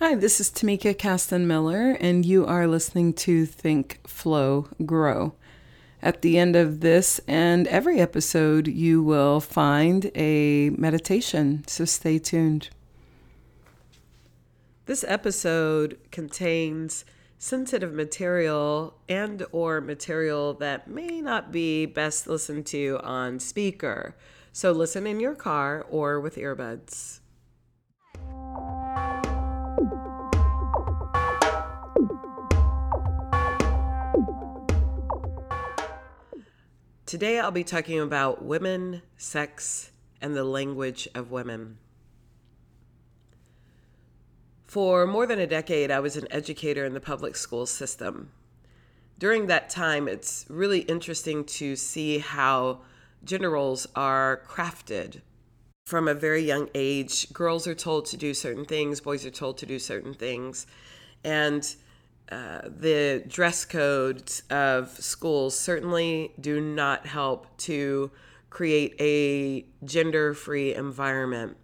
Hi, this is Tamika Caston Miller, and you are listening to Think, Flow, Grow. At the end of this and every episode, you will find a meditation, so stay tuned. This episode contains sensitive material and or material that may not be best listened to on speaker. So listen in your car or with earbuds. Today I'll be talking about women, sex, and the language of women. For more than a decade, I was an educator in the public school system. During that time, it's really interesting to see how gender roles are crafted. From a very young age, girls are told to do certain things, boys are told to do certain things. And the dress codes of schools certainly do not help to create a gender free environment.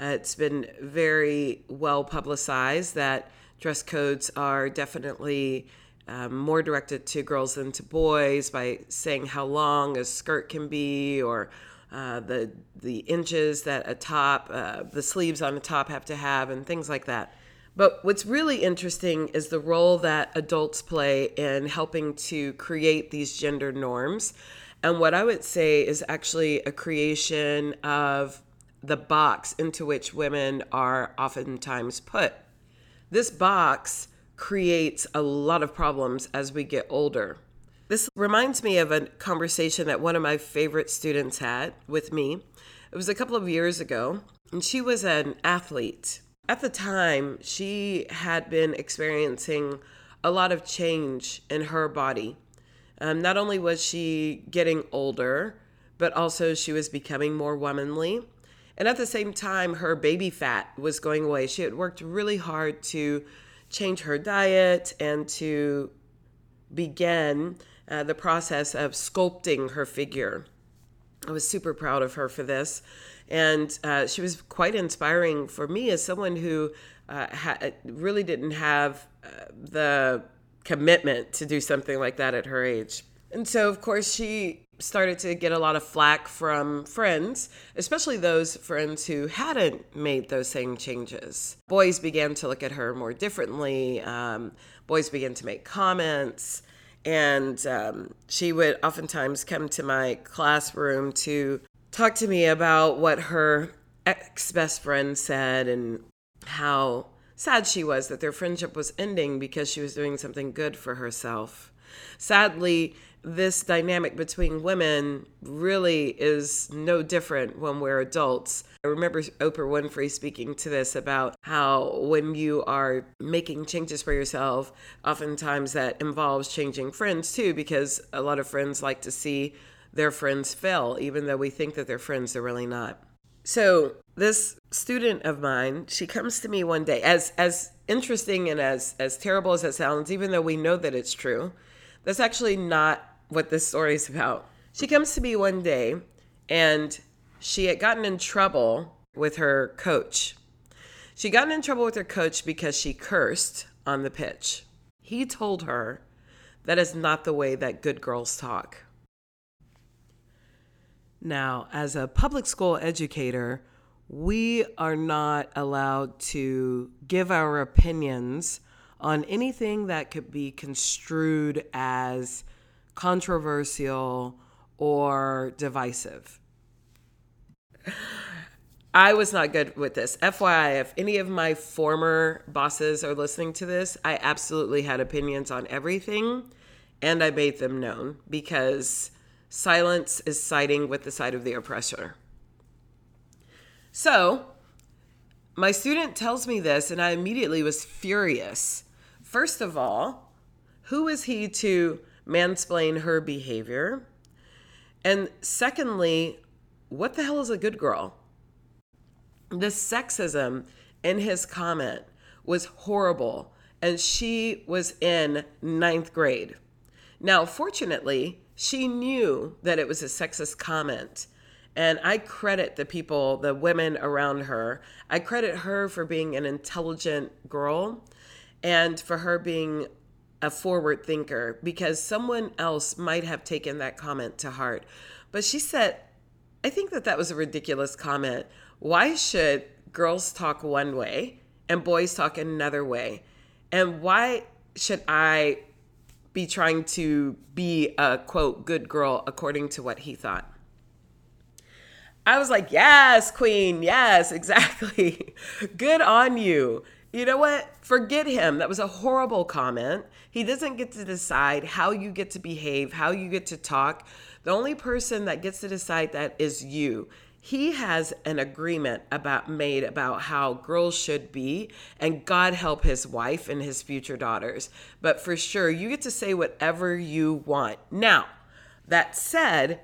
Uh, it's been very well publicized that dress codes are definitely um, more directed to girls than to boys by saying how long a skirt can be or uh, the the inches that a top, uh, the sleeves on the top have to have, and things like that. But what's really interesting is the role that adults play in helping to create these gender norms. And what I would say is actually a creation of the box into which women are oftentimes put. This box creates a lot of problems as we get older. This reminds me of a conversation that one of my favorite students had with me. It was a couple of years ago, and she was an athlete. At the time, she had been experiencing a lot of change in her body. Um, not only was she getting older, but also she was becoming more womanly. And at the same time, her baby fat was going away. She had worked really hard to change her diet and to begin uh, the process of sculpting her figure. I was super proud of her for this. And uh, she was quite inspiring for me as someone who uh, ha- really didn't have uh, the commitment to do something like that at her age. And so, of course, she started to get a lot of flack from friends, especially those friends who hadn't made those same changes. Boys began to look at her more differently. Um, boys began to make comments. And um, she would oftentimes come to my classroom to talk to me about what her ex best friend said and how sad she was that their friendship was ending because she was doing something good for herself. Sadly, this dynamic between women really is no different when we're adults. I remember Oprah Winfrey speaking to this about how when you are making changes for yourself, oftentimes that involves changing friends too, because a lot of friends like to see their friends fail, even though we think that they're friends, they're really not. So this student of mine, she comes to me one day, as as interesting and as as terrible as it sounds, even though we know that it's true, that's actually not what this story is about. She comes to me one day and she had gotten in trouble with her coach. She gotten in trouble with her coach because she cursed on the pitch. He told her that is not the way that good girls talk. Now, as a public school educator, we are not allowed to give our opinions on anything that could be construed as controversial or divisive. I was not good with this. FYI, if any of my former bosses are listening to this, I absolutely had opinions on everything and I made them known because silence is siding with the side of the oppressor. So, my student tells me this, and I immediately was furious. First of all, who is he to mansplain her behavior? And secondly, what the hell is a good girl? The sexism in his comment was horrible, and she was in ninth grade. Now, fortunately, she knew that it was a sexist comment And I credit the people, the women around her. I credit her for being an intelligent girl and for her being a forward thinker because someone else might have taken that comment to heart. But she said, I think that that was a ridiculous comment. Why should girls talk one way and boys talk another way? And why should I be trying to be a quote good girl according to what he thought? I was like, yes, queen, yes, exactly. Good on you. You know what? Forget him. That was a horrible comment. He doesn't get to decide how you get to behave, how you get to talk. The only person that gets to decide that is you. He has an agreement about made about how girls should be and God help his wife and his future daughters. But for sure, you get to say whatever you want. Now, that said,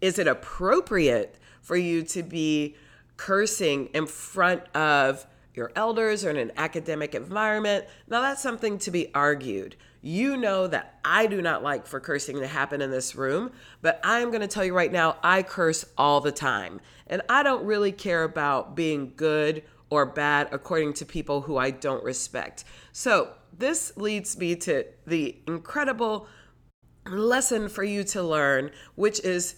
is it appropriate for you to be cursing in front of your elders or in an academic environment. Now, that's something to be argued. You know that I do not like for cursing to happen in this room, but I am going to tell you right now, I curse all the time. And I don't really care about being good or bad according to people who I don't respect. So, this leads me to the incredible lesson for you to learn, which is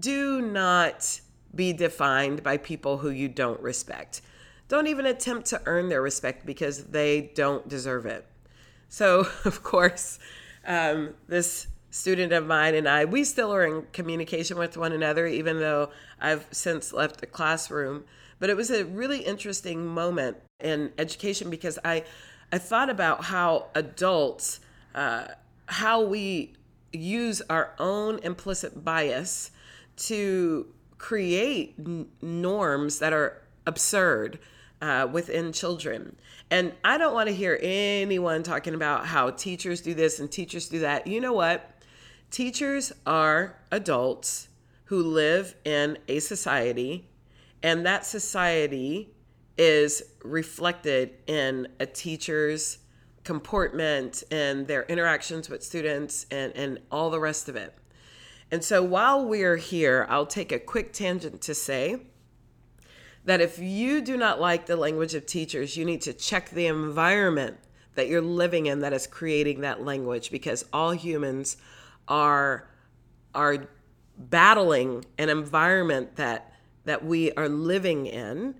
do not be defined by people who you don't respect don't even attempt to earn their respect because they don't deserve it. So, of course, um, this student of mine and I, we still are in communication with one another, even though I've since left the classroom. But it was a really interesting moment in education because I, I thought about how adults, uh, how we use our own implicit bias to create n- norms that are absurd uh, within children. And I don't want to hear anyone talking about how teachers do this and teachers do that. You know what? Teachers are adults who live in a society, and that society is reflected in a teacher's comportment and their interactions with students and, and all the rest of it. And so while we're here, I'll take a quick tangent to say that if you do not like the language of teachers, you need to check the environment that you're living in that is creating that language because all humans are are battling an environment that that we are living in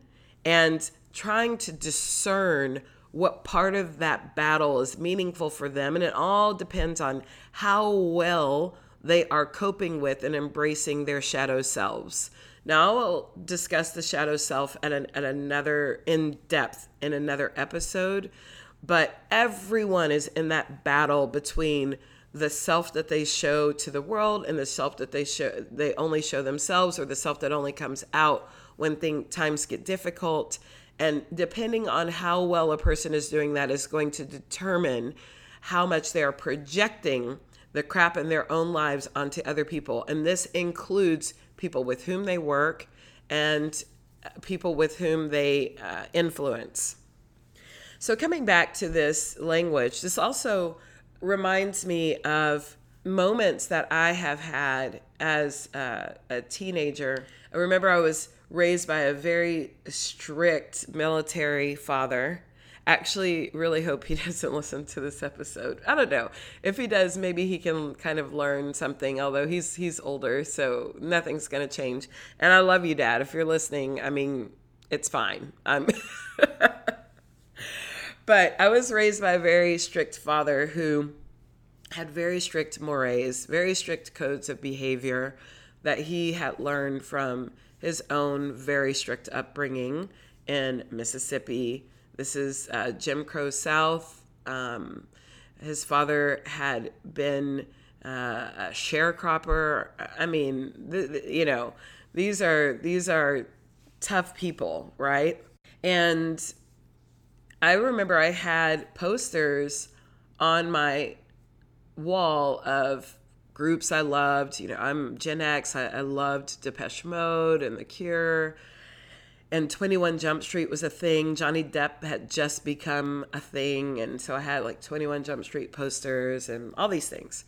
and trying to discern what part of that battle is meaningful for them. And it all depends on how well they are coping with and embracing their shadow selves now I'll discuss the shadow self at, an, at another in depth in another episode. But everyone is in that battle between the self that they show to the world and the self that they show they only show themselves or the self that only comes out when thing, times get difficult. And depending on how well a person is doing that is going to determine how much they are projecting the crap in their own lives onto other people. And this includes people with whom they work, and people with whom they uh, influence. So, coming back to this language, this also reminds me of moments that I have had as uh, a teenager. I remember I was raised by a very strict military father actually really hope he doesn't listen to this episode. I don't know. If he does, maybe he can kind of learn something, although he's he's older, so nothing's going to change. And I love you, dad. If you're listening, I mean, it's fine. I'm But I was raised by a very strict father who had very strict mores, very strict codes of behavior that he had learned from his own very strict upbringing in Mississippi this is uh, Jim Crow South. Um, his father had been uh, a sharecropper. I mean, th- th- you know, these are these are tough people, right? And I remember I had posters on my wall of groups I loved. You know, I'm Gen X. I, I loved Depeche Mode and The Cure and 21 Jump Street was a thing. Johnny Depp had just become a thing. And so I had like 21 Jump Street posters and all these things.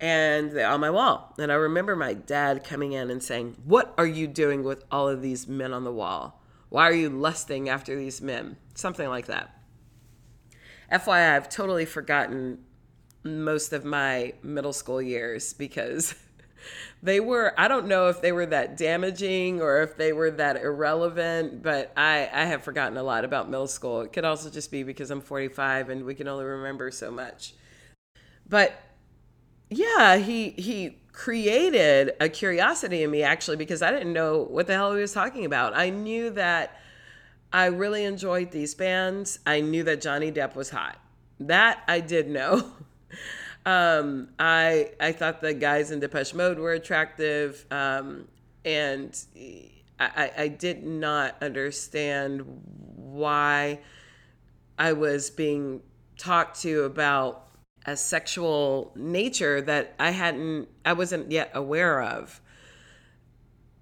and they're on my wall. And I remember my dad coming in and saying, What are you doing with all of these men on the wall? Why are you lusting after these men? Something like that. FYI, I've totally forgotten most of my middle school years because they were, I don't know if they were that damaging or if they were that irrelevant, but I, I have forgotten a lot about middle school. It could also just be because I'm 45 and we can only remember so much. But yeah, he, he, created a curiosity in me actually because I didn't know what the hell he was talking about. I knew that I really enjoyed these bands. I knew that Johnny Depp was hot. That I did know. um, I I thought the guys in Depeche Mode were attractive, um, and I, I did not understand why I was being talked to about a sexual nature that I hadn't, I wasn't yet aware of.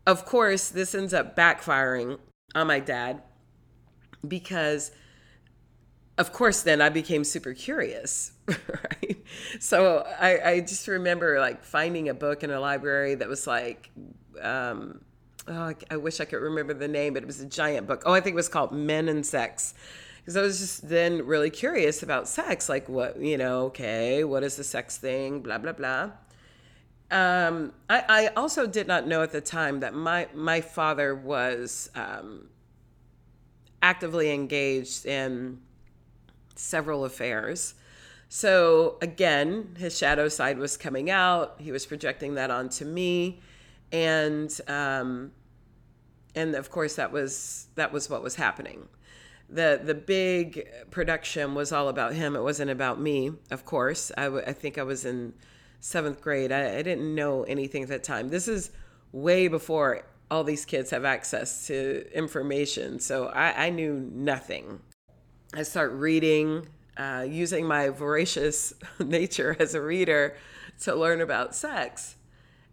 Of course, this ends up backfiring on my dad because of course then i became super curious right? So I, I just remember like finding a book in a library that was like um, oh, I wish i could remember the name but it was a giant book. Oh i think it was called men and sex. Because i was just then really curious about sex like what you know okay what is the sex thing blah blah blah. Um, I, I also did not know at the time that my my father was um, actively engaged in several affairs. So again, his shadow side was coming out. He was projecting that onto me, and um, and of course that was that was what was happening. the The big production was all about him. It wasn't about me. Of course, I, w- I think I was in seventh grade. I, I didn't know anything at that time. This is way before all these kids have access to information. So I, I knew nothing. I start reading, uh, using my voracious nature as a reader to learn about sex.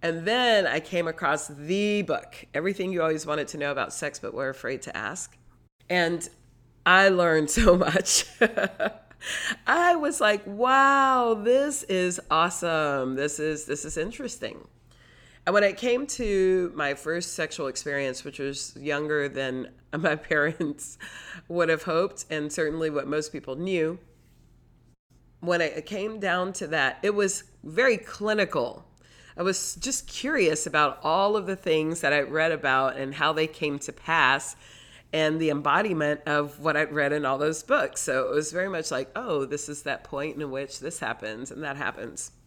And then I came across the book, Everything You Always Wanted to Know About Sex But Were Afraid to Ask. And I learned so much. I was like, wow, this is awesome. This is this is interesting. And when it came to my first sexual experience, which was younger than my parents would have hoped, and certainly what most people knew, when it came down to that, it was very clinical. I was just curious about all of the things that I read about and how they came to pass and the embodiment of what I'd read in all those books. So it was very much like, oh, this is that point in which this happens and that happens.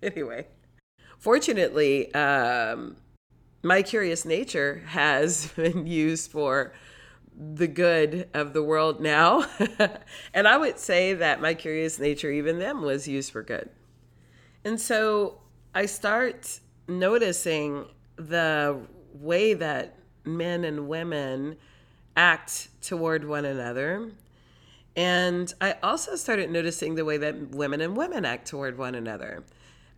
Anyway fortunately, um, my curious nature has been used for the good of the world now. and I would say that my curious nature, even then, was used for good. And so I start noticing the way that men and women act toward one another. And I also started noticing the way that women and women act toward one another.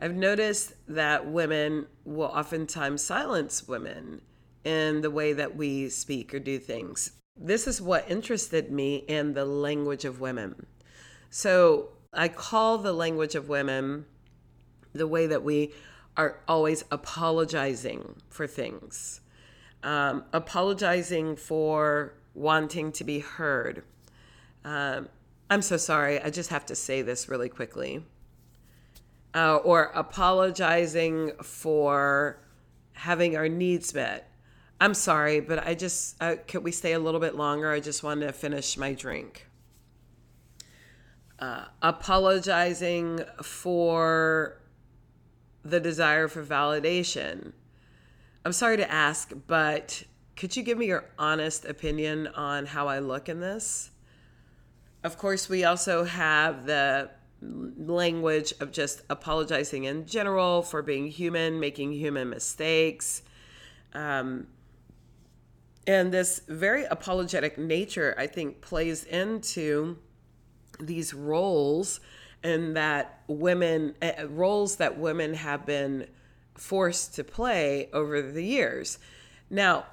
I've noticed that women will oftentimes silence women in the way that we speak or do things. This is what interested me in the language of women. So I call the language of women the way that we are always apologizing for things, um, apologizing for wanting to be heard. Um, I'm so sorry. I just have to say this really quickly uh, or apologizing for having our needs met. I'm sorry, but I just, uh, could we stay a little bit longer? I just wanted to finish my drink. Uh, apologizing for the desire for validation. I'm sorry to ask, but could you give me your honest opinion on how I look in this? Of course, we also have the language of just apologizing in general for being human, making human mistakes. Um, and this very apologetic nature, I think, plays into these roles and that women, uh, roles that women have been forced to play over the years. Now,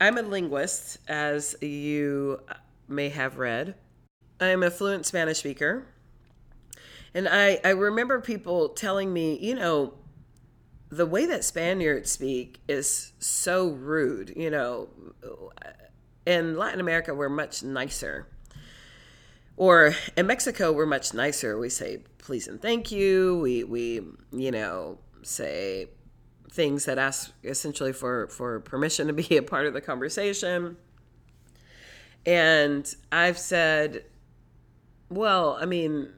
I'm a linguist, as you may have read. I'm a fluent Spanish speaker. And I, I remember people telling me, you know, the way that Spaniards speak is so rude. You know, in Latin America, we're much nicer. Or in Mexico, we're much nicer. We say please and thank you. We, we you know, say things that ask essentially for, for permission to be a part of the conversation. And I've said, well, I mean,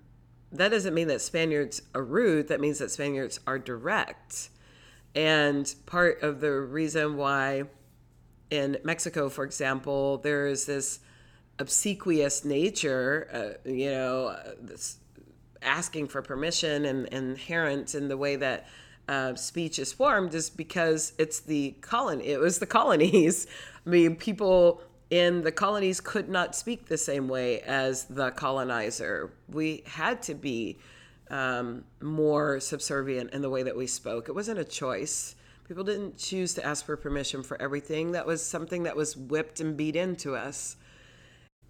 that doesn't mean that Spaniards are rude. That means that Spaniards are direct. And part of the reason why in Mexico, for example, there is this obsequious nature, uh, you know, this asking for permission and, and inherent in the way that uh, speech is formed is because it's the colony. It was the colonies. I mean, people in the colonies could not speak the same way as the colonizer. We had to be um, more subservient in the way that we spoke. It wasn't a choice. People didn't choose to ask for permission for everything. That was something that was whipped and beat into us.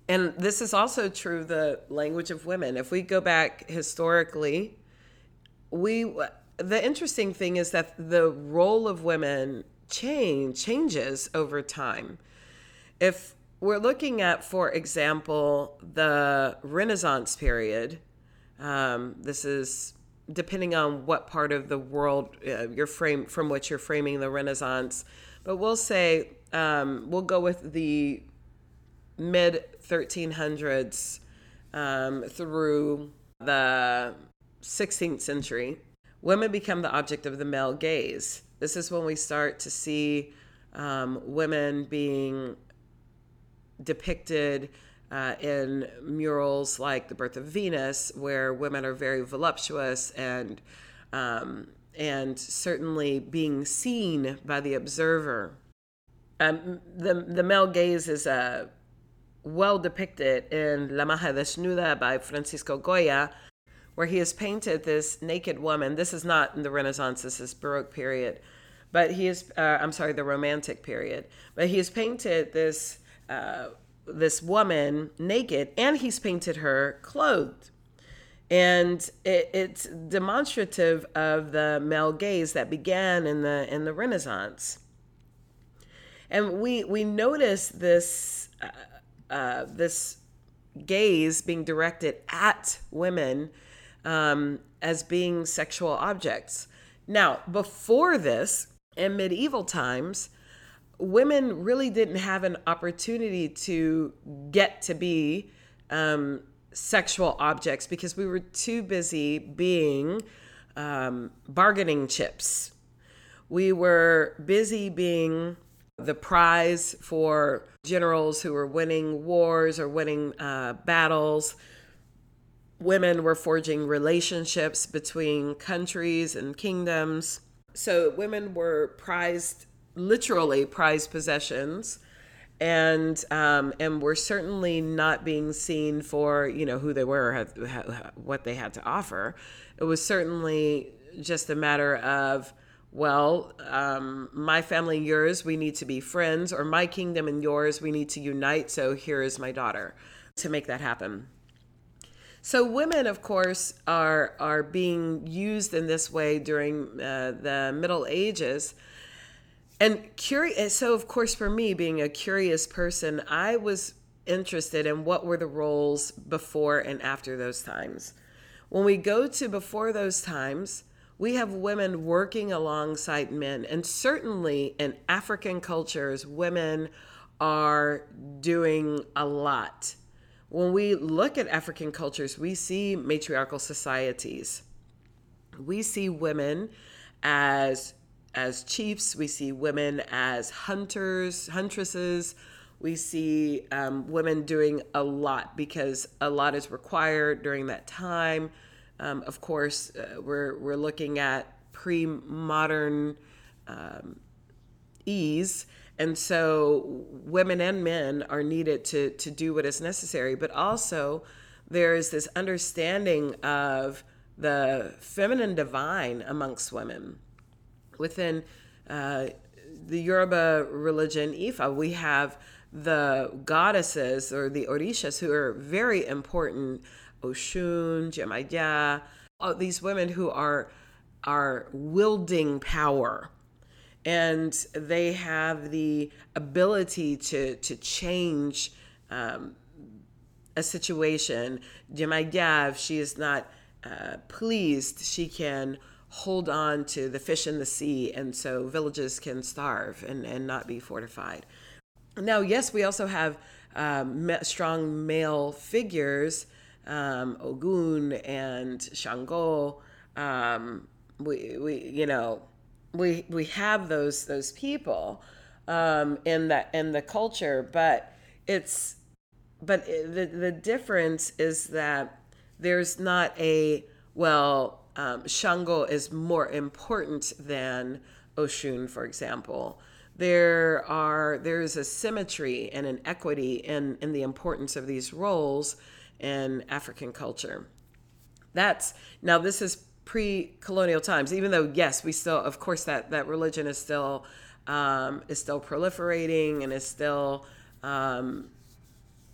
And this is also true of the language of women. If we go back historically, we the interesting thing is that the role of women change changes over time. If we're looking at, for example, the Renaissance period, um, this is depending on what part of the world uh, you're frame from which you're framing the Renaissance, but we'll say um, we'll go with the mid 1300s um, through the 16th century. Women become the object of the male gaze. This is when we start to see um, women being depicted uh, in murals like The Birth of Venus, where women are very voluptuous and um, and certainly being seen by the observer. Um, the the male gaze is uh, well depicted in La Maja Desnuda by Francisco Goya, where he has painted this naked woman. This is not in the Renaissance; this is Baroque period, but he is uh, I'm sorry, the Romantic period. But he has painted this. This woman naked and he's painted her clothed. And it, it's demonstrative of the male gaze that began in the in the renaissance. And we we notice this uh, uh, this gaze being directed at women um, as being sexual objects. Now before this in medieval times women really didn't have an opportunity to get to be um, sexual objects because we were too busy being um, bargaining chips. We were busy being the prize for generals who were winning wars or winning uh, battles. Women were forging relationships between countries and kingdoms. So women were prized literally prized possessions and um, and were certainly not being seen for you know who they were, had, what they had to offer. It was certainly just a matter of well, um, my family and yours, we need to be friends, or my kingdom and yours, we need to unite. So here is my daughter to make that happen. So women, of course, are are being used in this way during uh, the Middle Ages and curious so of course for me being a curious person i was interested in what were the roles before and after those times. When we go to before those times we have women working alongside men. And certainly in african cultures women are doing a lot. When we look at african cultures we see matriarchal societies. We see women as as chiefs, we see women as hunters, huntresses. We see um, women doing a lot because a lot is required during that time. Um, of course, uh, we're, we're looking at pre modern um, ease. And so women and men are needed to, to do what is necessary. But also, there is this understanding of the feminine divine amongst women within uh, the Yoruba religion, Ifa, we have the goddesses or the orishas who are very important Oshun, Jemaya, all these women who are are wielding power and they have the ability to to change um, a situation. Jemaya, if she is not uh, pleased, she can hold on to the fish in the sea, and so villages can starve and, and not be fortified. Now, yes, we also have um, strong male figures, um, Ogun and Shango. Um, we, we, you know, we we have those those people um, in that in the culture, but it's but the the difference is that there's not a well um, Shango is more important than Oshun, for example. There are there's a symmetry and an equity in in the importance of these roles in African culture. That's now this is pre-colonial times. Even though yes, we still of course that that religion is still um, is still proliferating and is still um,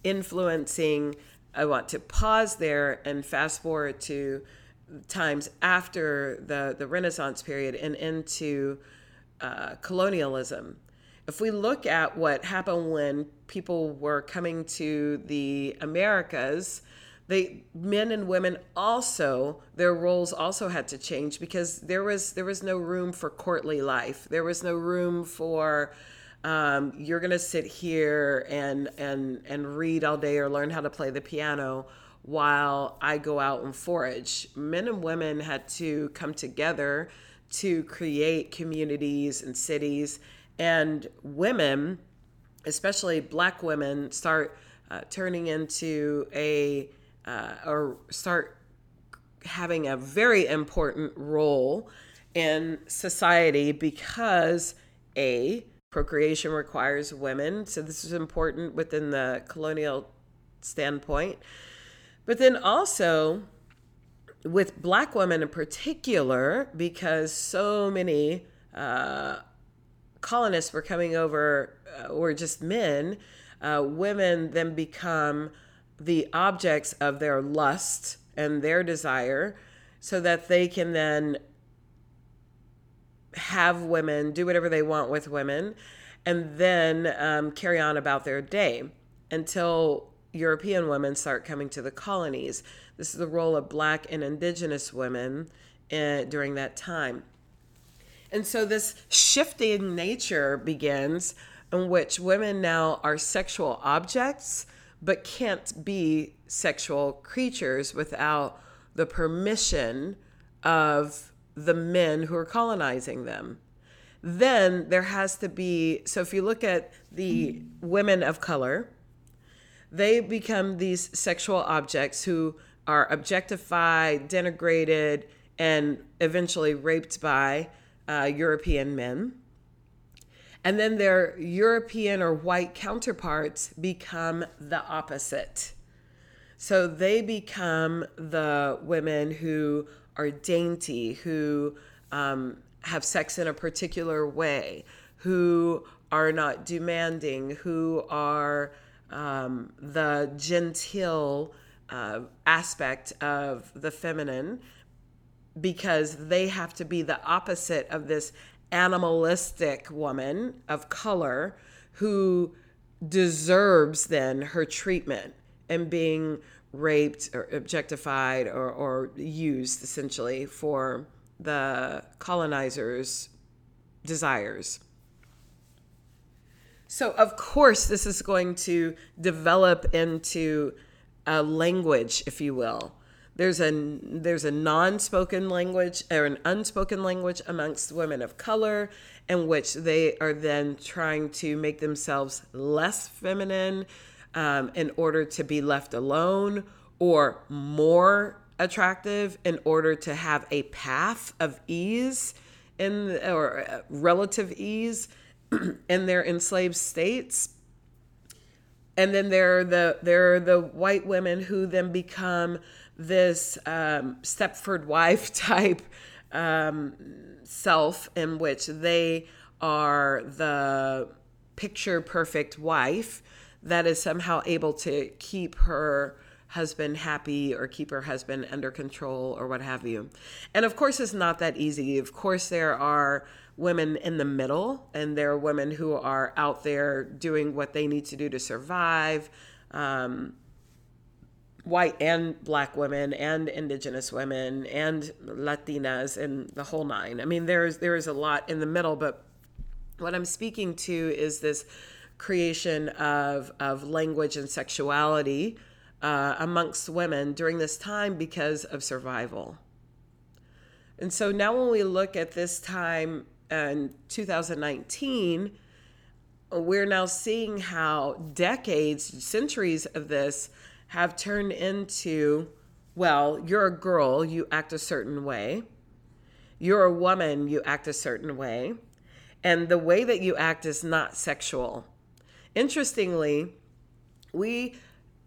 influencing. I want to pause there and fast forward to times after the, the Renaissance period and into uh, colonialism. If we look at what happened when people were coming to the Americas, they men and women also their roles also had to change because there was there was no room for courtly life. There was no room for um, you're gonna sit here and and and read all day or learn how to play the piano while I go out and forage. Men and women had to come together to create communities and cities, and women, especially black women, start uh, turning into a uh, or start having a very important role in society because a procreation requires women. So this is important within the colonial standpoint but then also with black women in particular, because so many uh, colonists were coming over, uh, or just men, uh, women then become the objects of their lust and their desire so that they can then have women do whatever they want with women and then um, carry on about their day until European women start coming to the colonies. This is the role of black and indigenous women in, during that time. And so this shifting nature begins in which women now are sexual objects but can't be sexual creatures without the permission of the men who are colonizing them. Then there has to be, so if you look at the women of color, they become these sexual objects who are objectified, denigrated, and eventually raped by uh, European men. And then their European or white counterparts become the opposite. So they become the women who are dainty, who um, have sex in a particular way, who are not demanding, who are um, the genteel uh, aspect of the feminine because they have to be the opposite of this animalistic woman of color who deserves then her treatment and being raped or objectified or, or used essentially for the colonizers' desires. So, of course, this is going to develop into a language, if you will. There's a there's a non-spoken language or an unspoken language amongst women of color, in which they are then trying to make themselves less feminine um, in order to be left alone, or more attractive in order to have a path of ease in or uh, relative ease in their enslaved states. And then there are the there are the white women who then become this um, Stepford wife type um, self, in which they are the picture perfect wife that is somehow able to keep her husband happy or keep her husband under control or what have you. And of course, it's not that easy. Of course, there are women in the middle, and there are women who are out there doing what they need to do to survive. Um, white and black women and indigenous women and latinas and the whole nine i mean there's there's a lot in the middle but what i'm speaking to is this creation of of language and sexuality uh, amongst women during this time because of survival and so now when we look at this time in 2019 we're now seeing how decades centuries of this have turned into well, you're a girl, you act a certain way. You're a woman, you act a certain way. And the way that you act is not sexual. Interestingly, we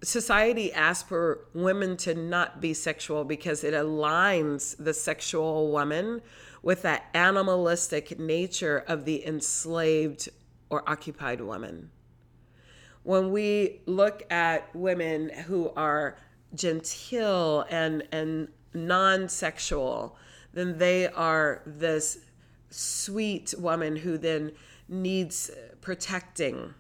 society asks for women to not be sexual because it aligns the sexual woman with that animalistic nature of the enslaved or occupied woman when we look at women who are genteel and and non-sexual, then they are this sweet woman who then needs protecting.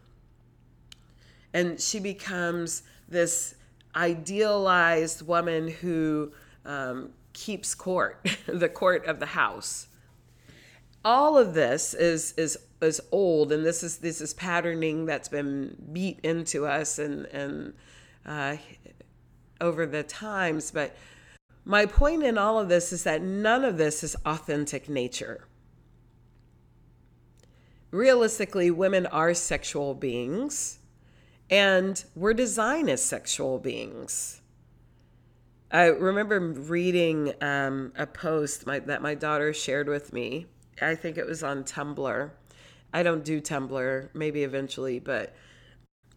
And she becomes this idealized woman who um, keeps court, the court of the house. All of this is is is old, and this is this is patterning that's been beat into us and and uh, over the times. But my point in all of this is that none of this is authentic nature. Realistically, women are sexual beings, and we're designed as sexual beings. I remember reading um, a post my, that my daughter shared with me. I think it was on Tumblr. I don't do Tumblr, maybe eventually, but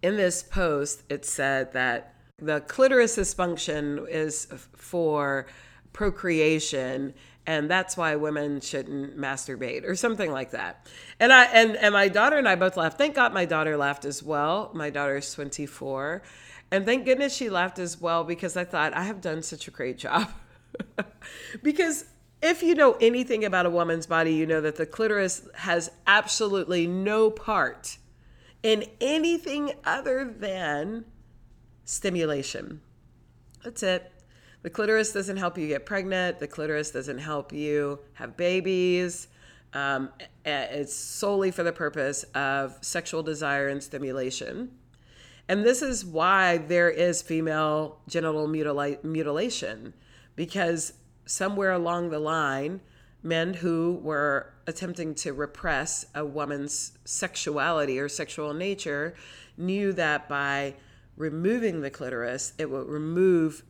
in this post, it said that the clitoris's function is for procreation and that's why women shouldn't masturbate or something like that. And i and, and my daughter and i both laughed. Thank god my daughter laughed as well. My daughter is 24 and thank goodness she laughed as well because i thought i have done such a great job because if you know anything about a woman's body, you know that the clitoris has absolutely no part in anything other than stimulation. That's it. The clitoris doesn't help you get pregnant. The clitoris doesn't help you have babies. Um, it's solely for the purpose of sexual desire and stimulation. And this is why there is female genital mutila- mutilation because somewhere along the line, men who were attempting to repress a woman's sexuality or sexual nature knew that by removing the clitoris, it would remove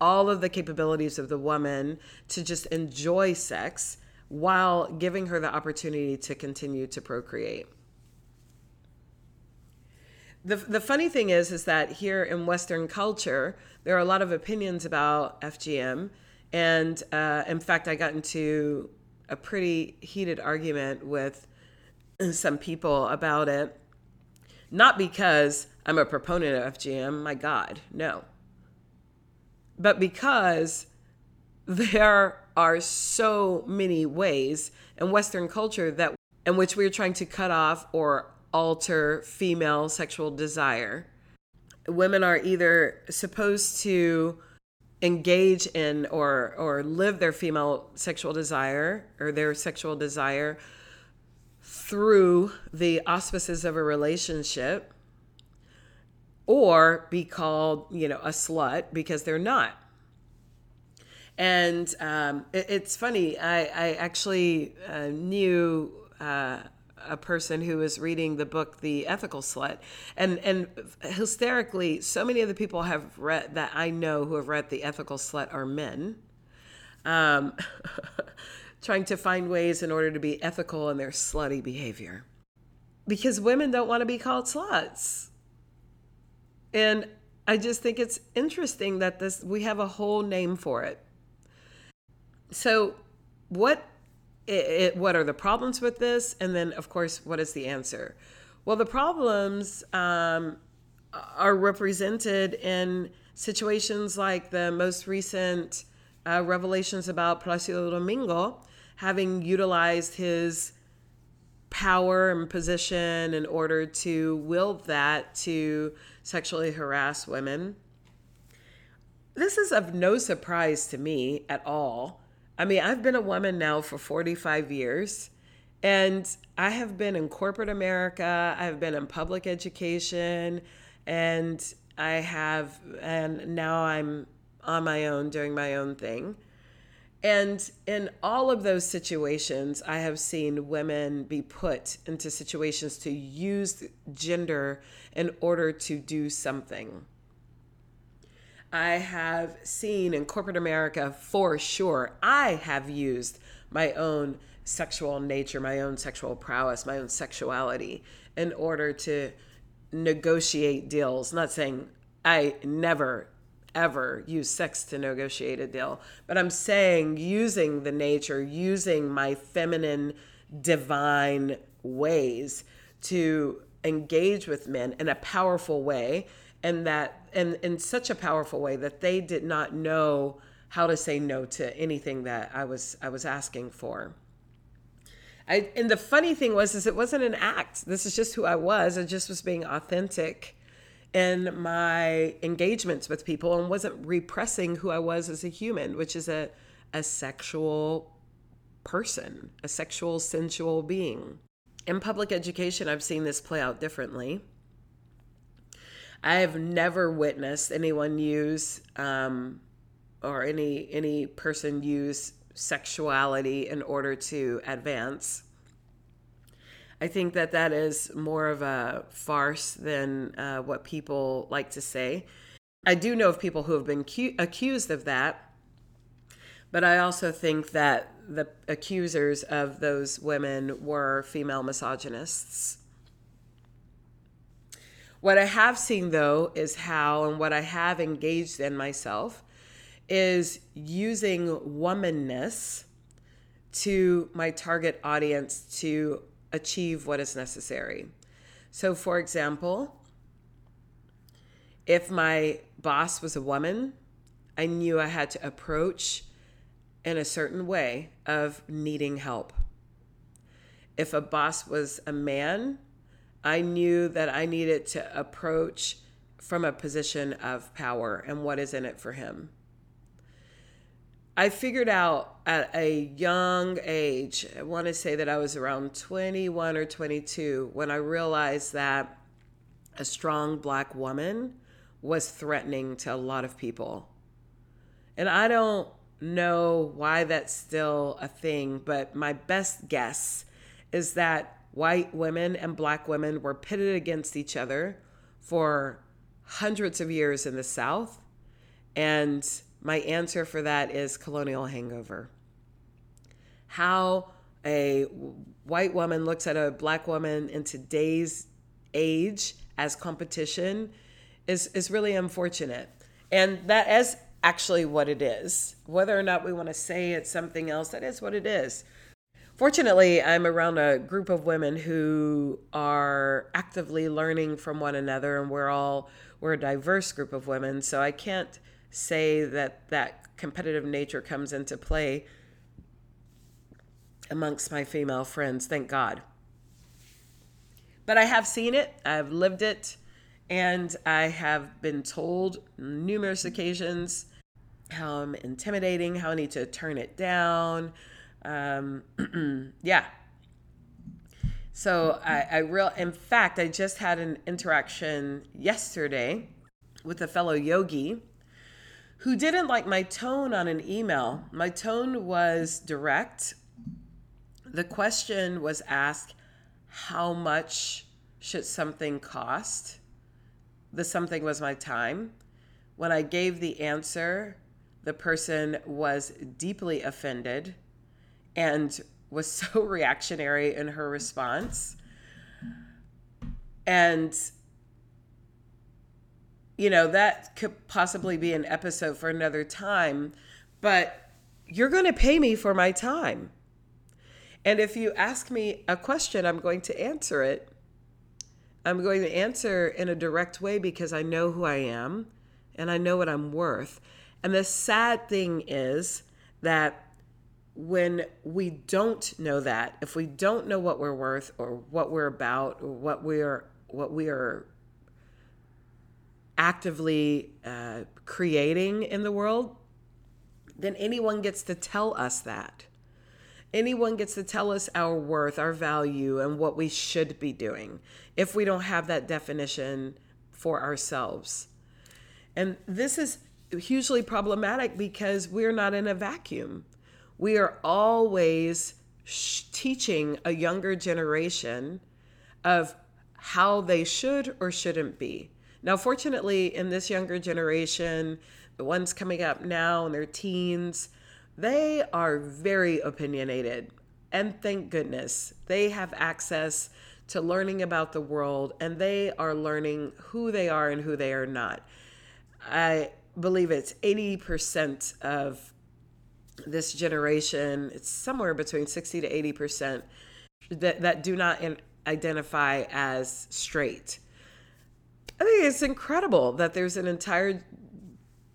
all of the capabilities of the woman to just enjoy sex while giving her the opportunity to continue to procreate. The, the funny thing is is that here in western culture there are a lot of opinions about FGM and uh, in fact, I got into a pretty heated argument with some people about it. Not because I'm a proponent of FGM, my God, no. But because there are so many ways in Western culture that in which we're trying to cut off or alter female sexual desire. Women are either supposed to engage in or or live their female sexual desire or their sexual desire through the auspices of a relationship or be called you know a slut because they're not and um, it, it's funny i, I actually uh, knew uh, a person who was reading the book The Ethical Slut. And and hysterically, so many of the people have read that I know who have read The Ethical Slut are men. Um, trying to find ways in order to be ethical in their slutty behavior. Because women don't want to be called sluts. And I just think it's interesting that this we have a whole name for it. So what it, it, what are the problems with this? And then, of course, what is the answer? Well, the problems um, are represented in situations like the most recent uh, revelations about Placido Domingo having utilized his power and position in order to wield that to sexually harass women. This is of no surprise to me at all. I mean, I've been a woman now for 45 years, and I have been in corporate America, I have been in public education, and I have, and now I'm on my own doing my own thing. And in all of those situations, I have seen women be put into situations to use gender in order to do something. I have seen in corporate America for sure, I have used my own sexual nature, my own sexual prowess, my own sexuality in order to negotiate deals. Not saying I never ever use sex to negotiate a deal. But I'm saying using the nature, using my feminine, divine ways to engage with men in a powerful way and that and in such a powerful way that they did not know how to say no to anything that I was I was asking for. I, and the funny thing was is it wasn't an act. This is just who I was. I just was being authentic in my engagements with people and wasn't repressing who I was as a human, which is a, a sexual person, a sexual, sensual being. In public education, I've seen this play out differently. I have never witnessed anyone use um, or any any person use sexuality in order to advance. I think that that is more of a farce than uh, what people like to say. I do know of people who have been cu- accused of that, but I also think that the accusers of those women were female misogynists. What I have seen, though, is how and what I have engaged in myself is using womanness to my target audience to achieve what is necessary. So, for example, if my boss was a woman, I knew I had to approach in a certain way of needing help. If a boss was a man, I knew that I needed to approach from a position of power and what is in it for him. I figured out at a young age, I want to say that I was around 21 or 22, when I realized that a strong black woman was threatening to a lot of people. And I don't know why that's still a thing, but my best guess is that white women and black women were pitted against each other for hundreds of years in the South. And my answer for that is colonial hangover. How a white woman looks at a black woman in today's age as competition is, is really unfortunate. And that is actually what it is. Whether or not we want to say it's something else, that is what it is. Fortunately, I'm around a group of women who are actively learning from one another, and we're all we're a diverse group of women. So I can't say that that competitive nature comes into play amongst my female friends, thank God. But I have seen it, I've lived it, and I have been told numerous occasions how I'm intimidating, how I need to turn it down. Um, yeah. So I, I real, in fact, I just had an interaction yesterday with a fellow yogi who didn't like my tone on an email. My tone was direct. The question was asked, How much should something cost? The something was my time. When I gave the answer, the person was deeply offended and was so reactionary in her response. And you know, that could possibly be an episode for another time, but you're going to pay me for my time. And if you ask me a question, I'm going to answer it. I'm going to answer in a direct way because I know who I am and I know what I'm worth. And the sad thing is that when we don't know that, if we don't know what we're worth or what we're about or what we're what we are actively uh, creating in the world, then anyone gets to tell us that. Anyone gets to tell us our worth, our value, and what we should be doing if we don't have that definition for ourselves. And this is hugely problematic because we're not in a vacuum. We are always sh- teaching a younger generation of how they should or shouldn't be. Now, fortunately, in this younger generation, the ones coming up now in their teens, they are very opinionated. And thank goodness they have access to learning about the world and they are learning who they are and who they are not. I believe it's 80% of this generation, it's somewhere between 60 to 80% that, that do not in, identify as straight. I think it's incredible that there's an entire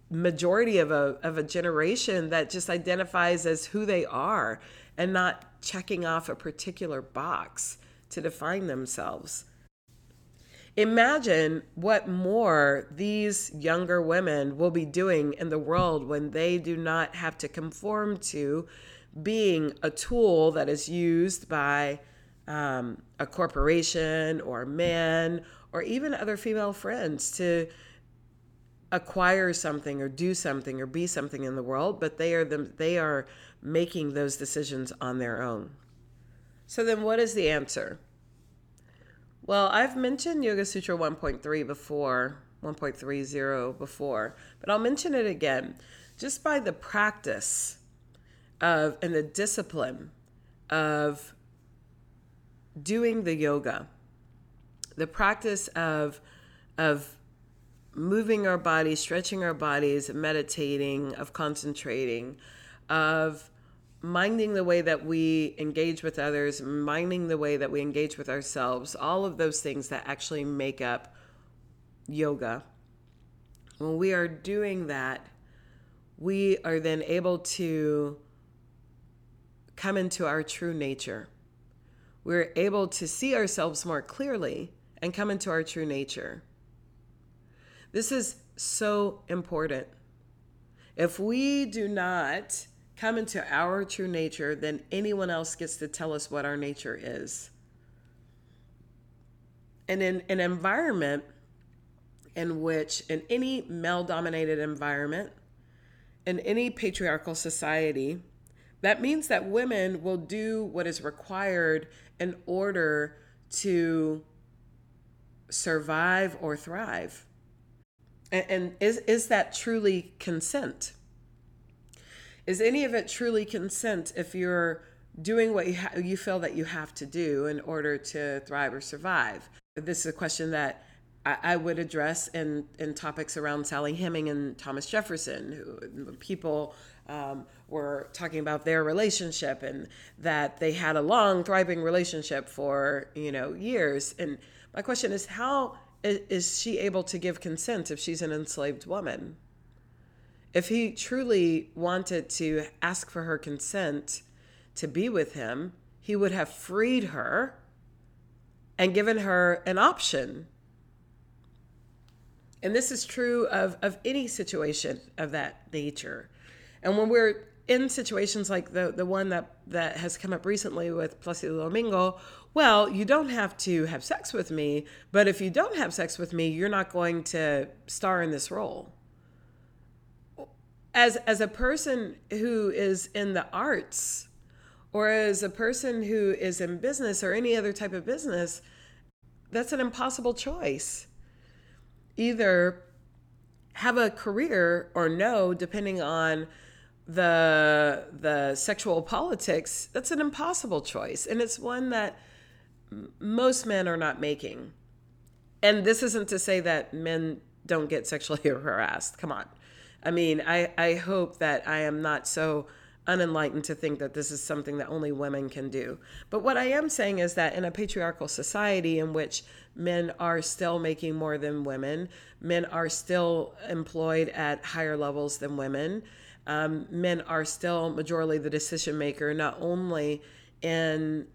majority of a of a generation that just identifies as who they are and not checking off a particular box to define themselves. Imagine what more these younger women will be doing in the world when they do not have to conform to being a tool that is used by um, a corporation or men or even other female friends to acquire something or do something or be something in the world, but they are they are making those decisions on their own. So then what is the answer? Well, I've mentioned Yoga Sutra 1.3 before, 1.30 before, but I'll mention it again. Just by the practice of and the discipline of doing the yoga, the practice of of moving our bodies, stretching our bodies, meditating, of concentrating, of minding the way that we engage with others, minding the way that we engage with ourselves, all of those things that actually make up yoga. When we are doing that, we are then able to come into our true nature. We're able to see ourselves more clearly and come into our true nature. This is so important. If we do not come into our true nature, then anyone else gets to tell us what our nature is. And in an environment in which, in any male dominated environment, in any patriarchal society, that means that women will do what is required in order to survive or thrive. And, is, is that truly consent? Is any of it truly consent if you're doing what you, ha- you feel that you have to do in order to thrive or survive? This is a question that I, I would address in, in topics around Sally Heming and Thomas Jefferson, who people um, were talking about their relationship and that they had a long, thriving relationship for you know years. And my question is, how is she able to give consent if she's an enslaved woman? If he truly wanted to ask for her consent to be with him, he would have freed her and given her an option. And this is true of, of any situation of that nature. And when we're in situations like the, the one that, that has come up recently with Placido Domingo, well, you don't have to have sex with me, but if you don't have sex with me, you're not going to star in this role. As as a person who is in the arts or as a person who is in business or any other type of business, that's an impossible choice. Either have a career or no, depending on the the sexual politics, that's an impossible choice. And it's one that most men are not making. And this isn't to say that men don't get sexually harassed. Come on. I mean, I, I hope that I am not so unenlightened to think that this is something that only women can do. But what I am saying is that in a patriarchal society in which men are still making more than women, men are still employed at higher levels than women, um, men are still majorly the decision maker, not only in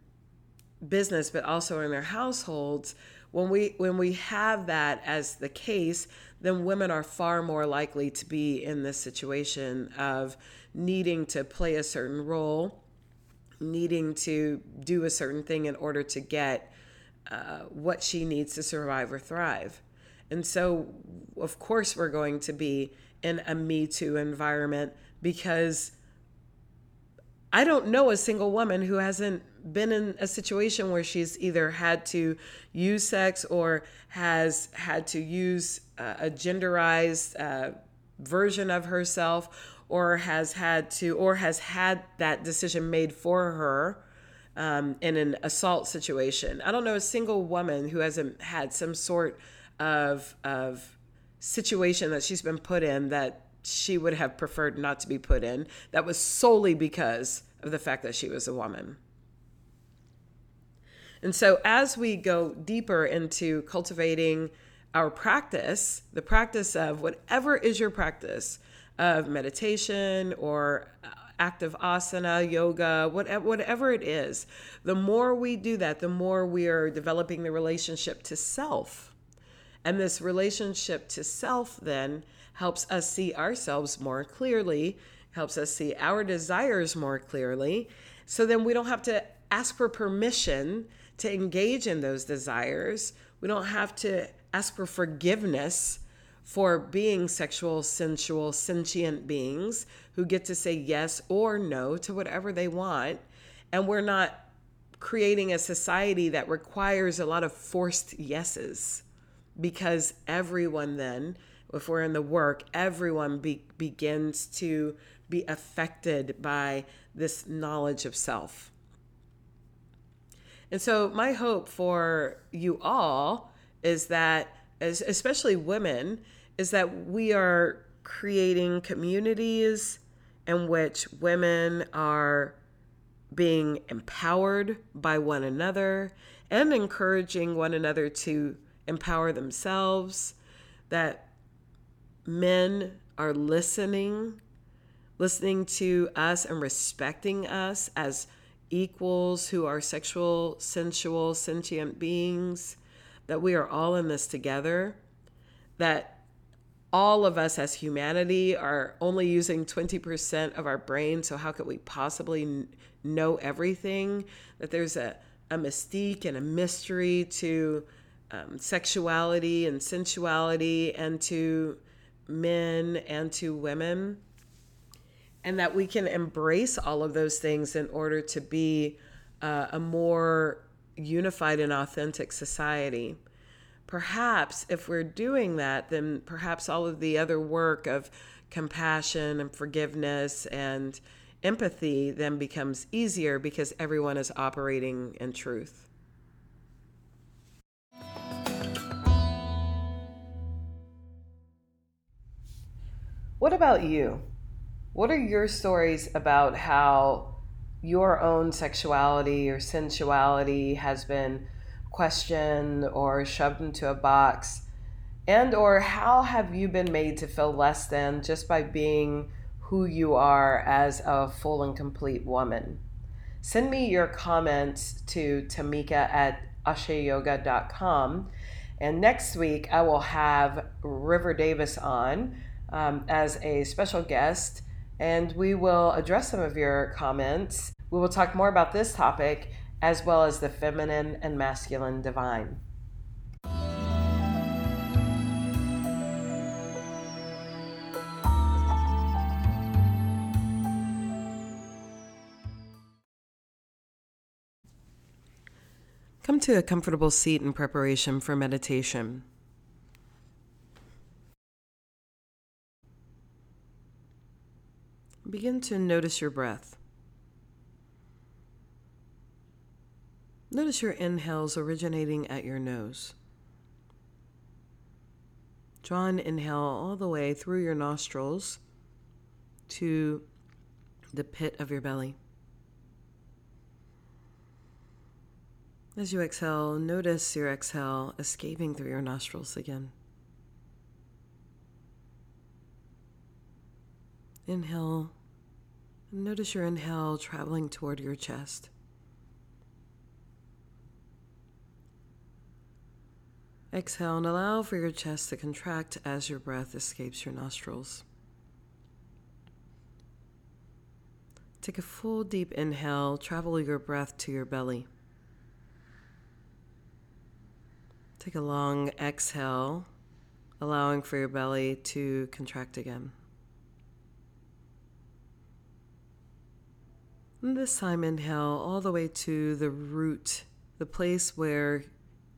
business but also in their households. When we when we have that as the case, then women are far more likely to be in this situation of needing to play a certain role, needing to do a certain thing in order to get uh, what she needs to survive or thrive. And so, of course, we're going to be in a Me Too environment because I don't know a single woman who hasn't been in a situation where she's either had to use sex or has had to use uh, a genderized uh, version of herself or has had to or has had that decision made for her um, in an assault situation. I don't know a single woman who hasn't had some sort of of situation that she's been put in that she would have preferred not to be put in. That was solely because of the fact that she was a woman. And so, as we go deeper into cultivating our practice, the practice of whatever is your practice of meditation or uh, active asana, yoga, whatever, whatever it is, the more we do that, the more we are developing the relationship to self. And this relationship to self then helps us see ourselves more clearly, helps us see our desires more clearly. So then we don't have to ask for permission to engage in those desires. We don't have to ask for forgiveness for being sexual, sensual, sentient beings who get to say yes or no to whatever they want. And we're not creating a society that requires a lot of forced yeses because everyone then if we're in the work everyone be, begins to be affected by this knowledge of self. And so my hope for you all is that as, especially women is that we are creating communities in which women are being empowered by one another and encouraging one another to empower themselves, that men are listening, listening to us and respecting us as equals who are sexual, sensual, sentient beings, that we are all in this together, that all of us as humanity are only using 20% of our brain. So, how could we possibly know everything? That there's a, a mystique and a mystery to um, sexuality and sensuality and to men and to women. And that we can embrace all of those things in order to be uh, a more unified and authentic society perhaps if we're doing that, then perhaps all of the other work of compassion and forgiveness and empathy then becomes easier because everyone is operating in truth. What about you? What are your stories about how your own sexuality or sensuality has been questioned or shoved into a box? And or how have you been made to feel less than just by being who you are as a full and complete woman? Send me your comments to Tamika at ashayoga.com. And next week, I will have River Davis on um, as a special guest, and we will address some of your comments. We will talk more about this topic as well as the feminine and masculine divine. Come to a comfortable seat in preparation for meditation. Begin to notice your breath. Notice your inhales originating at your nose. Draw an inhale all the way through your nostrils to the pit of your belly. As you exhale, notice your exhale escaping through your nostrils again. Inhale, notice your inhale traveling toward your chest. Exhale and allow for your chest to contract as your breath escapes your nostrils. Take a full deep inhale, travel your breath to your belly. Take a long exhale, allowing for your belly to contract again. This time, inhale all the way to the root, the place where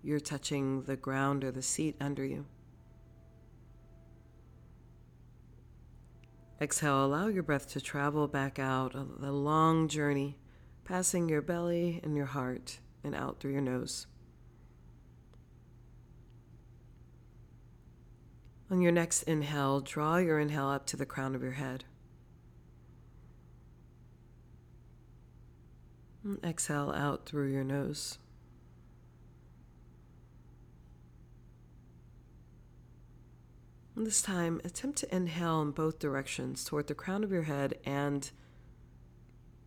you're touching the ground or the seat under you. Exhale, allow your breath to travel back out a, long journey, passing your belly and your heart and out through your nose. On your next inhale, draw your inhale up to the crown of your head. Exhale out through your nose. And this time, attempt to inhale in both directions toward the crown of your head and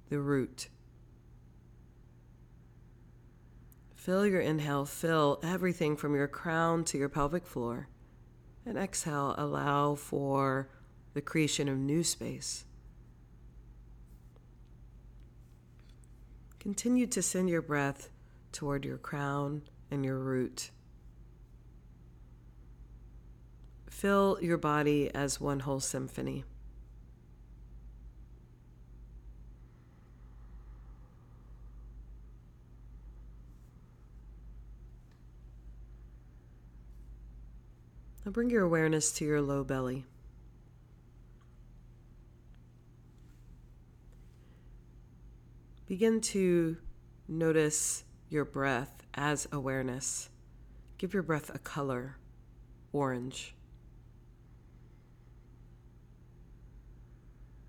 the root. Fill your inhale, fill everything from your crown to your pelvic floor. And exhale, allow for the creation of new space. Continue to send your breath toward your crown and your root. Fill your body as one whole symphony. Now bring your awareness to your low belly. Begin to notice your breath as awareness. Give your breath a color, orange.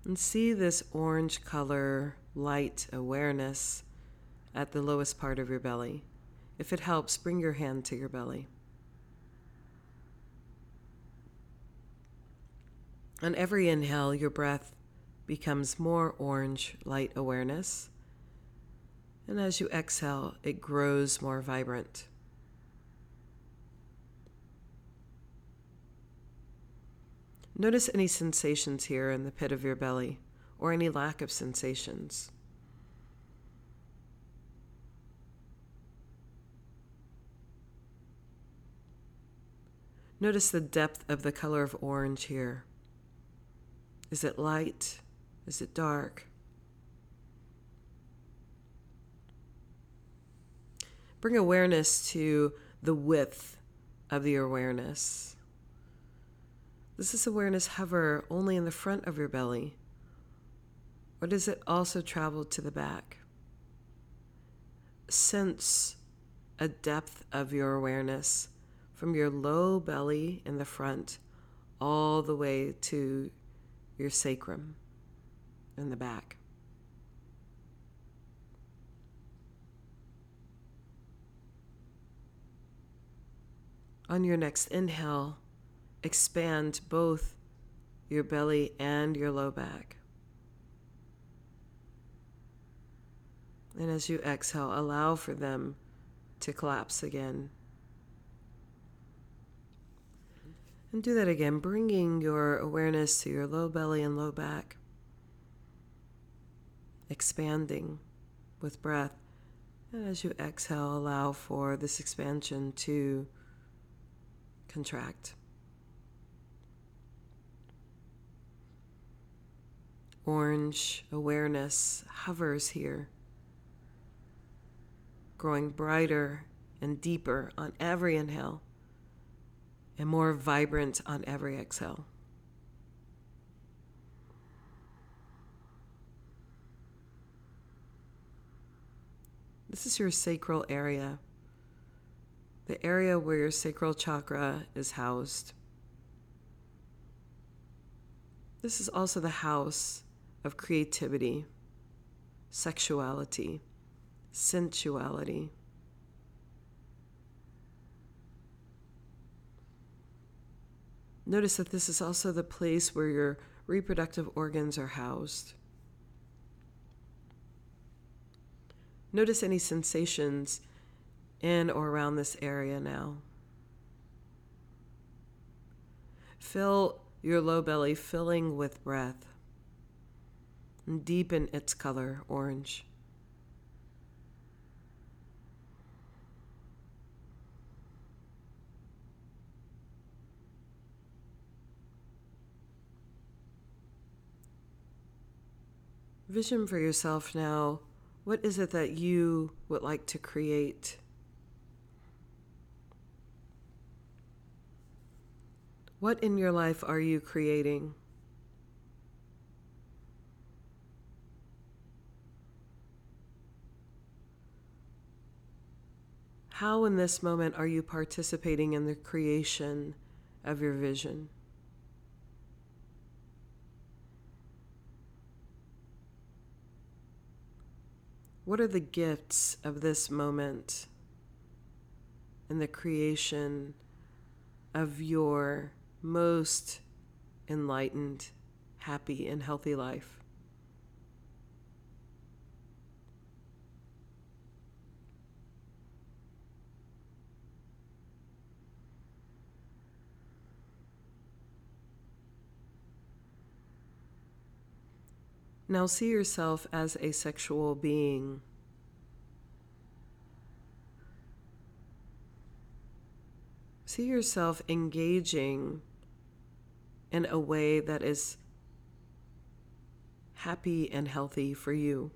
And see this orange color, light awareness at the lowest part of your belly. If it helps, bring your hand to your belly. On every inhale, your breath becomes more orange light awareness. And as you exhale, it grows more vibrant. Notice any sensations here in the pit of your belly or any lack of sensations. Notice the depth of the color of orange here. Is it light? Is it dark? Bring awareness to the width of your awareness. Does this awareness hover only in the front of your belly? Or does it also travel to the back? Sense a depth of your awareness from your low belly in the front all the way to your sacrum in the back. On your next inhale, expand both your belly and your low back. And as you exhale, allow for them to collapse again. And do that again, bringing your awareness to your low belly and low back, expanding with breath. And as you exhale, allow for this expansion to contract. orange awareness hovers here, growing brighter and deeper on every inhale and more vibrant on every exhale. This is your sacral area, the area where your sacral chakra is housed. This is also the house of creativity, sexuality, sensuality. Notice that this is also the place where your reproductive organs are housed. Notice any sensations in or around this area now. Fill your low belly filling with breath and deepen its color orange. Vision for yourself now. What is it that you would like to create? What in your life are you creating? How in this moment are you participating in the creation of your vision? What are the gifts of this moment in the creation of your most enlightened, happy, and healthy life? Now see yourself as a sexual being. See yourself engaging in a way that is happy and healthy for you.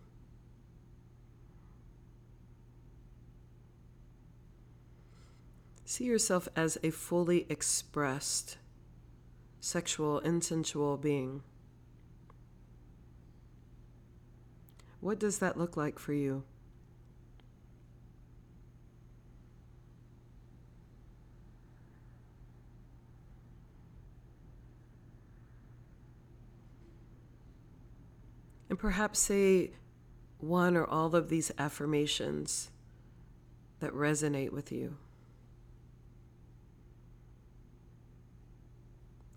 See yourself as a fully expressed sexual and sensual being. What does that look like for you? Perhaps say one or all of these affirmations that resonate with you.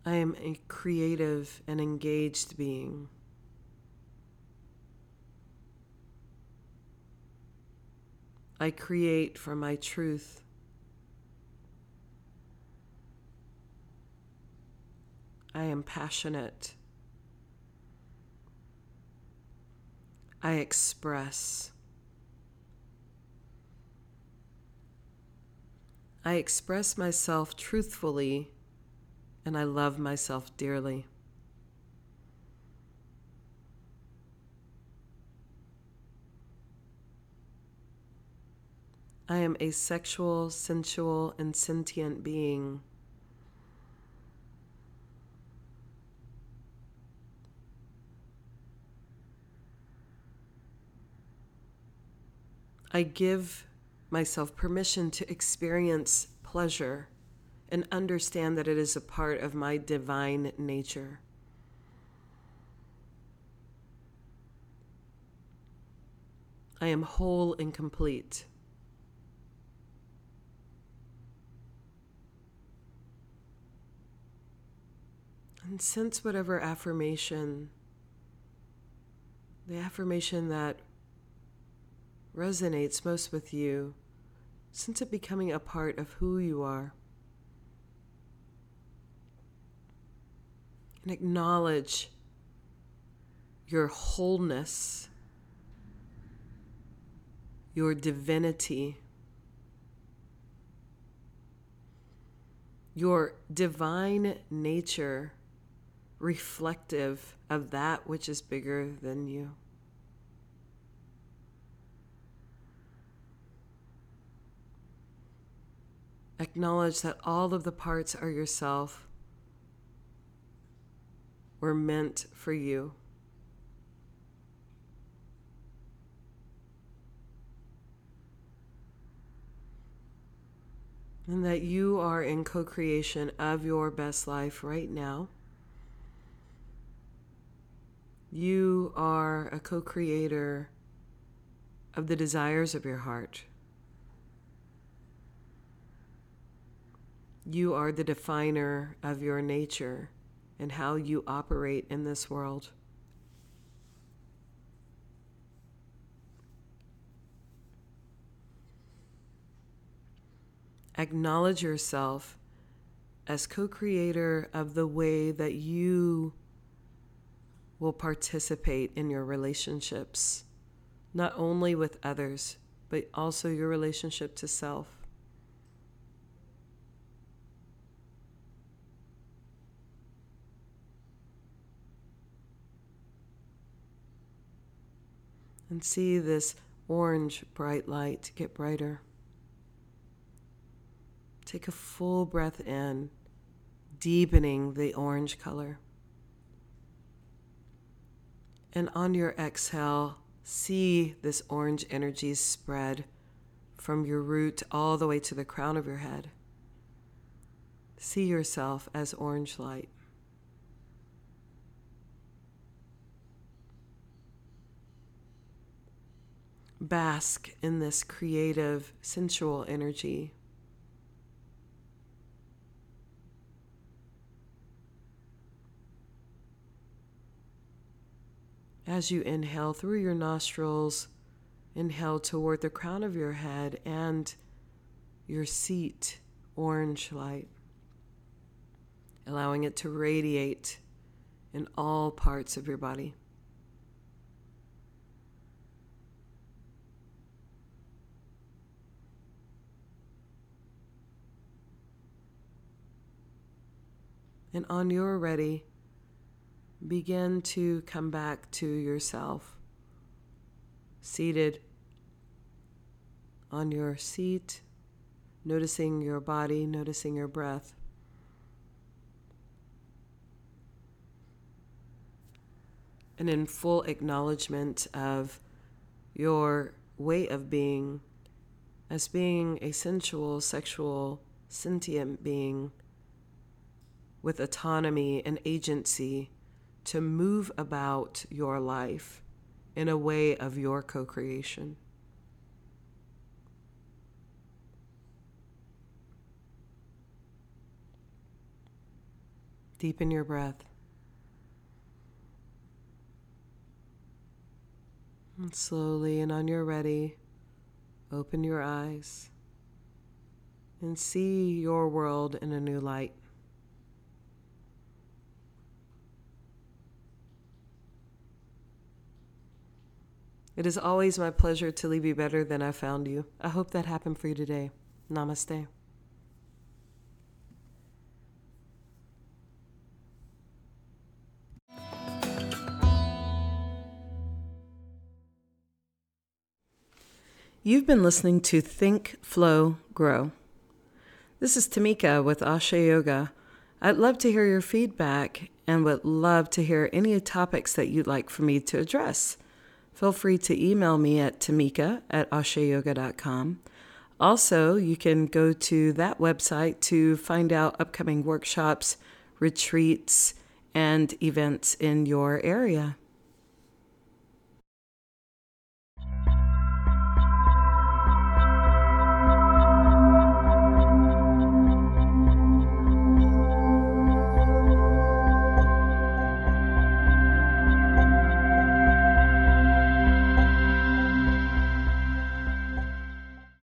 I am a creative and engaged being. I create from my truth. I am passionate. I express. I express myself truthfully and I love myself dearly. I am a sexual, sensual, and sentient being. I give myself permission to experience pleasure and understand that it is a part of my divine nature. I am whole and complete. And sense whatever affirmation, the affirmation that resonates most with you, since it becoming a part of who you are. And acknowledge your wholeness, your divinity, your divine nature reflective of that which is bigger than you. Acknowledge that all of the parts are yourself were meant for you. And that you are in co creation of your best life right now. You are a co creator of the desires of your heart. You are the definer of your nature and how you operate in this world. Acknowledge yourself as co creator of the way that you will participate in your relationships, not only with others, but also your relationship to self. And see this orange bright light get brighter. Take a full breath in, deepening the orange color. And on your exhale, see this orange energy spread from your root all the way to the crown of your head. See yourself as orange light. Bask in this creative, sensual energy. As you inhale through your nostrils, inhale toward the crown of your head and your seat, orange light, allowing it to radiate in all parts of your body. And on your ready, begin to come back to yourself, seated on your seat, noticing your body, noticing your breath. And in full acknowledgement of your way of being as being a sensual, sexual, sentient being with autonomy and agency to move about your life in a way of your co creation. Deepen your breath. And slowly and on your ready, open your eyes and see your world in a new light. It is always my pleasure to leave you better than I found you. I hope that happened for you today. Namaste. You've been listening to Think, Flow, Grow. This is Tamika with Asha Yoga. I'd love to hear your feedback and would love to hear any topics that you'd like for me to address feel free to email me at tamika at ashayoga.com. Also, you can go to that website to find out upcoming workshops, retreats, and events in your area.